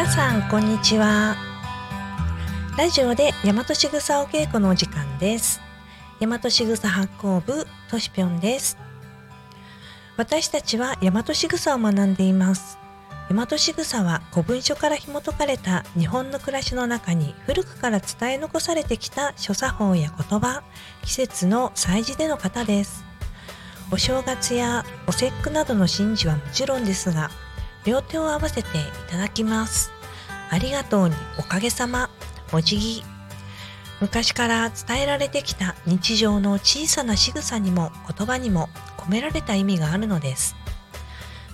皆さんこんにちは。ラジオで大和しぐさお稽古のお時間です。大和しぐさ発行部としぴょんです。私たちは大和しぐさを学んでいます。大和しぐさは古文書から紐解かれた日本の暮らしの中に古くから伝え残されてきた諸作法や言葉季節の祭事での方です。お正月やお節句などの神事はもちろんですが両手を合わせていただきます。ありがとうにおかげさま。お辞儀昔から伝えられてきた日常の小さな仕草にも言葉にも込められた意味があるのです。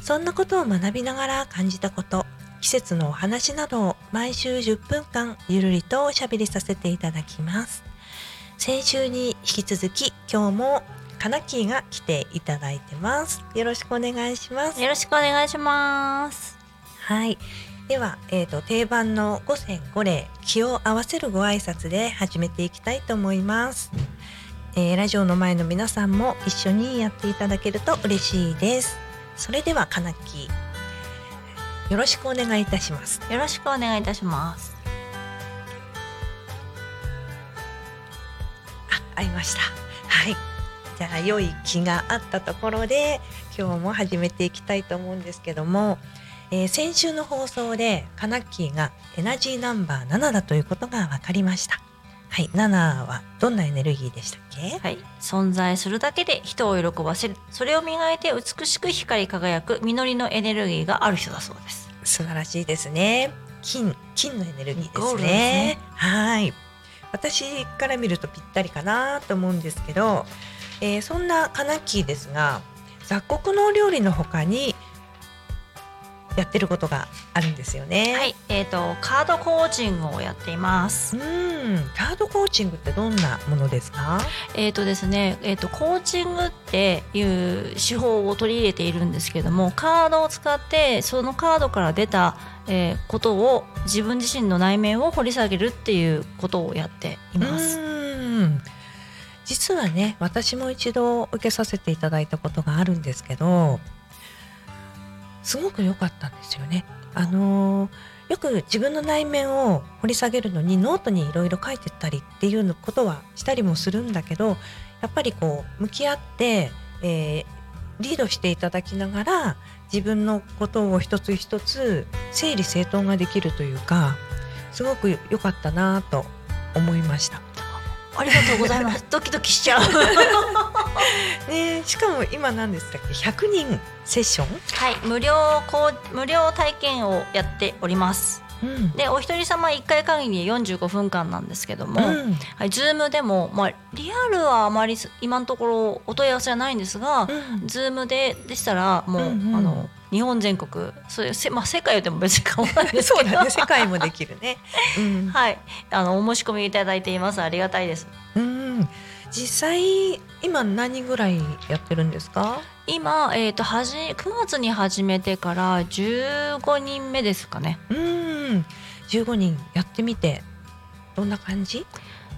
そんなことを学びながら感じたこと季節のお話などを毎週10分間ゆるりとおしゃべりさせていただきます。先週に引き続き今日もカナキーが来ていただいてます。よろしくお願いします。よろしくお願いします。はい。では、えー、と定番の五線五礼気を合わせるご挨拶で始めていきたいと思います、えーラジオの前の皆さんも一緒にやっていただけると嬉しいです。それではかなきよろしくお願いいたします。よろしくお願いいたします。あ、合いました。はいじゃあ良い気があったところで今日も始めていきたいと思うんですけども、えー先週の放送でカナッキーがエナジーナンバー7だということが分かりました。はい7はどんなエネルギーでしたっけ？はい、存在するだけで人を喜ばせる、それを磨いて美しく光り輝く実りのエネルギーがある人だそうです。素晴らしいですね。金金のエネルギーですね。ね。はい。私から見るとぴったりかなと思うんですけど、えーそんなカナッキーですが雑穀のお料理の他にやってることがあるんですよね。はい、えっ、とカードコーチングをやっていますう。ん、カードコーチングってどんなものですか？えっ、とですね、えっ、とコーチングっていう手法を取り入れているんですけども、カードを使ってそのカードから出た、えーことを自分自身の内面を掘り下げるっていうことをやっています。実はね私も一度受けさせていただいたことがあるんですけどすごく良かったんですよね。あのーよく自分の内面を掘り下げるのにノートにいろいろ書いてったりっていうことはしたりもするんだけどやっぱりこう向き合って、えーリードしていただきながら自分のことを一つ一つ整理整頓ができるというかすごく良かったなと思いました。ありがとうございます。ドキドキしちゃう。ねえしかも今何でしたっけ？100人セッション、はい、無料こう無料体験をやっております。うんで、お一人様一回限り45分間なんですけども、うんはい、ズームでもまあリアルはあまりす今のところお問い合わせはないんですが、うんズームででしたらもう、あの日本全国、そういうせまあ世界でも別に構わないですけど、そうだね世界もできるね。うんはい、あのお申し込みいただいています。ありがたいです。うん、実際今何人ぐらいやってるんですか？今えっ、とはじ9月に始めてから15人目ですかね。うん、15人やってみてどんな感じ？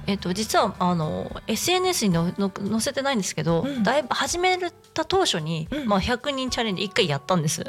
えっと、実はあの SNS にのの載せてないんですけど、うん。だいぶ始めた当初に、うん。まあ、100人チャレンジ1回やったんです。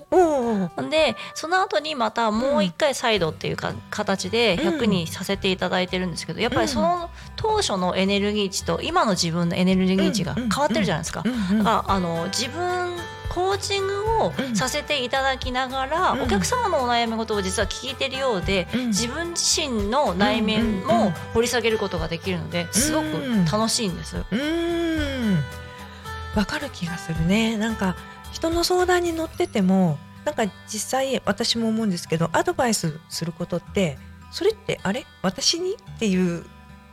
でその後にまたもう1回再度っていうか、形でうん。100にさせていただいてるんですけどやっぱりその当初のエネルギー値と今の自分のエネルギー値が変わってるじゃないですか。あの自分コーチングをうん。させていただきながら、うん。お客様のお悩み事を実は聞いてるようで、うん。自分自身の内面うんうんうん。も掘り下げることができるのですごく楽しいんです。うーん、わかる気がするね。なんか人の相談に乗ってても、なんか実際私も思うんですけど、アドバイスすることって、それってあれ？私に？っていう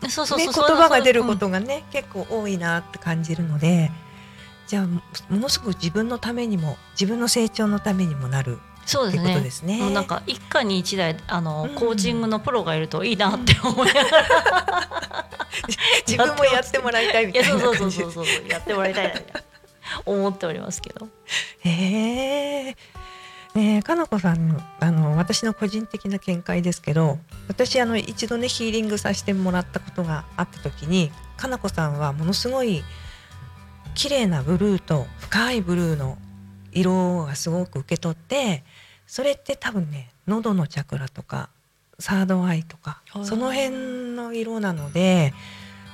そうそうね、言葉が出るこうんとがね、結構多いなって感じるのでじゃあもものすごく自分のためにも自分の成長のためにもなるそうですね。とですね。もうなんか一家に一台あの、うん。コーチングのプロがいるといいなって思いながら、自分もやってもらいたいみたいなそうそうそうそうそうやってもらいたいな思っておりますけど。へえ。ねえかなこさんあの私の個人的な見解ですけど私あの一度ねヒーリングさせてもらったことがあった時にかなこさんはものすごい綺麗なブルーと深いブルーの色がすごく受け取ってそれって多分ね喉のチャクラとかサードアイとかその辺の色なので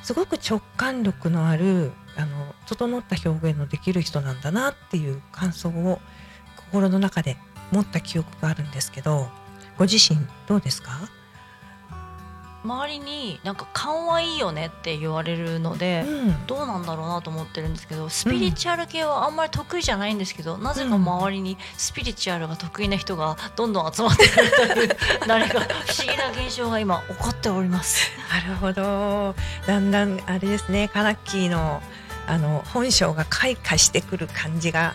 すごく直感力のあるあの整った表現のできる人なんだなっていう感想を心の中で持った記憶があるんですけどご自身どうですか？周りになんか勘はいいよねって言われるので、うん。どうなんだろうなと思ってるんですけどスピリチュアル系はあんまり得意じゃないんですけど、なぜか周りにスピリチュアルが得意な人がどんどん集まってくるという何か不思議な現象が今起こっております。なるほど。だんだんあれですねカナッキーのあの本性が開花してくる感じが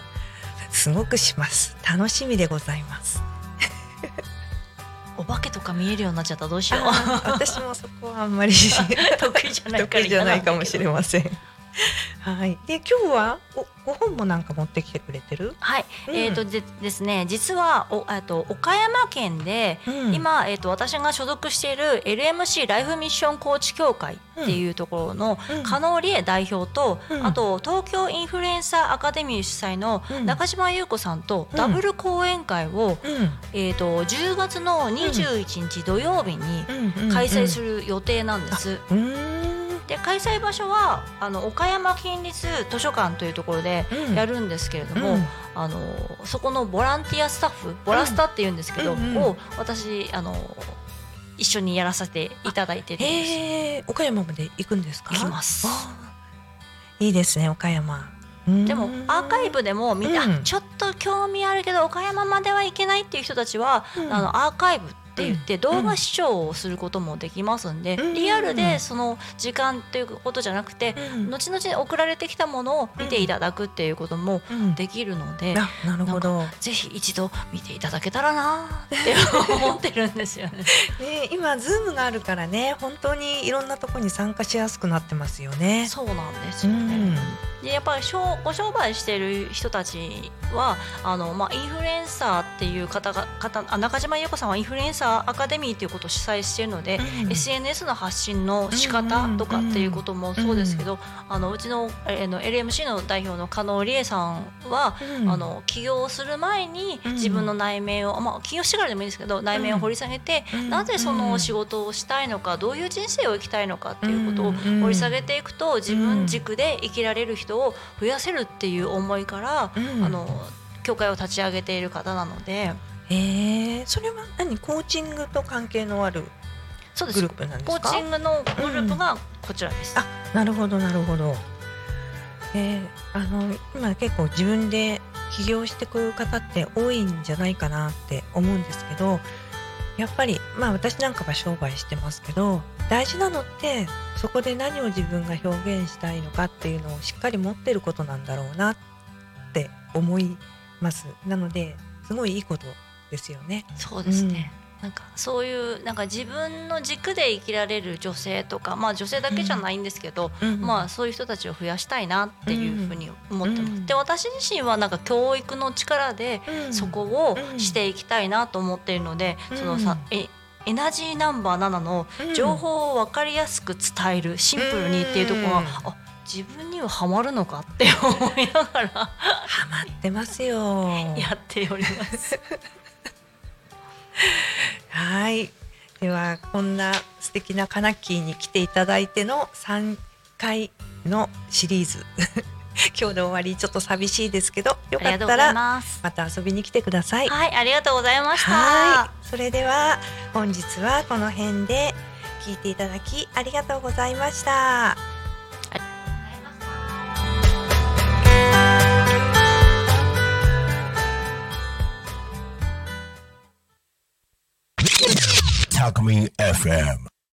すごくします。楽しみでございます。お化けとか見えるようになっちゃったらどうしよう。私もそこはあんまり 得意じゃないから得意じゃないかもしれん。ませんはい。で今日はおご本もなんか持ってきてくれてる、はい、うん。えっ、とでですね実はおえっと岡山県でうん。今、えー、と私が所属している LMC ライフミッションコーチ協会っていうところのうん。加納理恵代表と、うん。あと東京インフルエンサーアカデミー主催のうん。中島優子さんとうん。ダブル講演会を、うん。えー、と10月の21日土曜日にうん開催するる予定なんです。うーんで開催場所はあの岡山県立図書館というところでうん。やるんですけれども、うん。あのそこのボランティアスタッフボラスタっていうんですけど、うんうんを私あの一緒にやらせていただいてるんです。へえ岡山まで行くんですか？行きます。あーいいですね岡山。でもアーカイブでもみんな、うん。あちょっと興味あるけど岡山までは行けないっていう人たちは、うん。あのアーカイブって言ってうん。動画視聴をすることもできますんで、うん。リアルでその時間っていうことじゃなくて、うん。後々送られてきたものを見ていただくっていうこともうん。できるので、あなるほど。ぜひ一度見ていただけたらなって 思ってるんですよね。ね今ズームがあるからね本当にいろんなところに参加しやすくなってますよね。そうなんですよね。うんでやっぱり商ご商売してる人たちはあの、まあ、インフルエンサーっていう方が方あ中島優子さんはインフルエンサーアカデミーということを主催しているので、うん SNS の発信の仕方とかっていうこともそうですけど、あのうちのえーの LMC の代表の加納理恵さんは、うんあの起業する前にうん自分の内面を、まあ、起業してからでもいいんですけど内面を掘り下げて、うんなぜその仕事をしたいのかどういう人生を生きたいのかっていうことをうん。掘り下げていくと自分軸で生きられる人を増やせるっていう思いから、うん。あの協会を立ち上げている方なので。へえ。それは何？コーチングと関係のあるグループなんですコかーチングのグループがこちらです。あなるほどなるほど。え。ーあの今結構自分で起業してくる方って多いんじゃないかなって思うんですけどやっぱりまあ私なんかは商売してますけど大事なのってそこで何を自分が表現したいのかっていうのをしっかり持ってることなんだろうなって思います。なのですごいいいことですよね。そうですね、なんかそういうなんか自分の軸で生きられる女性とかまあ女性だけじゃないんですけど、うん。まあそういう人たちを増やしたいなっていうふうに思ってます。うんで私自身はなんか教育の力でうん。そこをうんしていきたいなと思っているので、うん。そのさえエナジーナンバー7のうん情報を分かりやすく伝えるシンプルにっていうところが、うんあ自分にはハマるのかって思いながらハマってますよ。やっております。はい。ではこんな素敵なカナッキーに来ていただいての3回のシリーズ 今日で終わりちょっと寂しいですけどよかったらまた遊びに来てください。はい、ありがとうございました。はい。それでは本日はこの辺で聞いていただきありがとうございました。FM.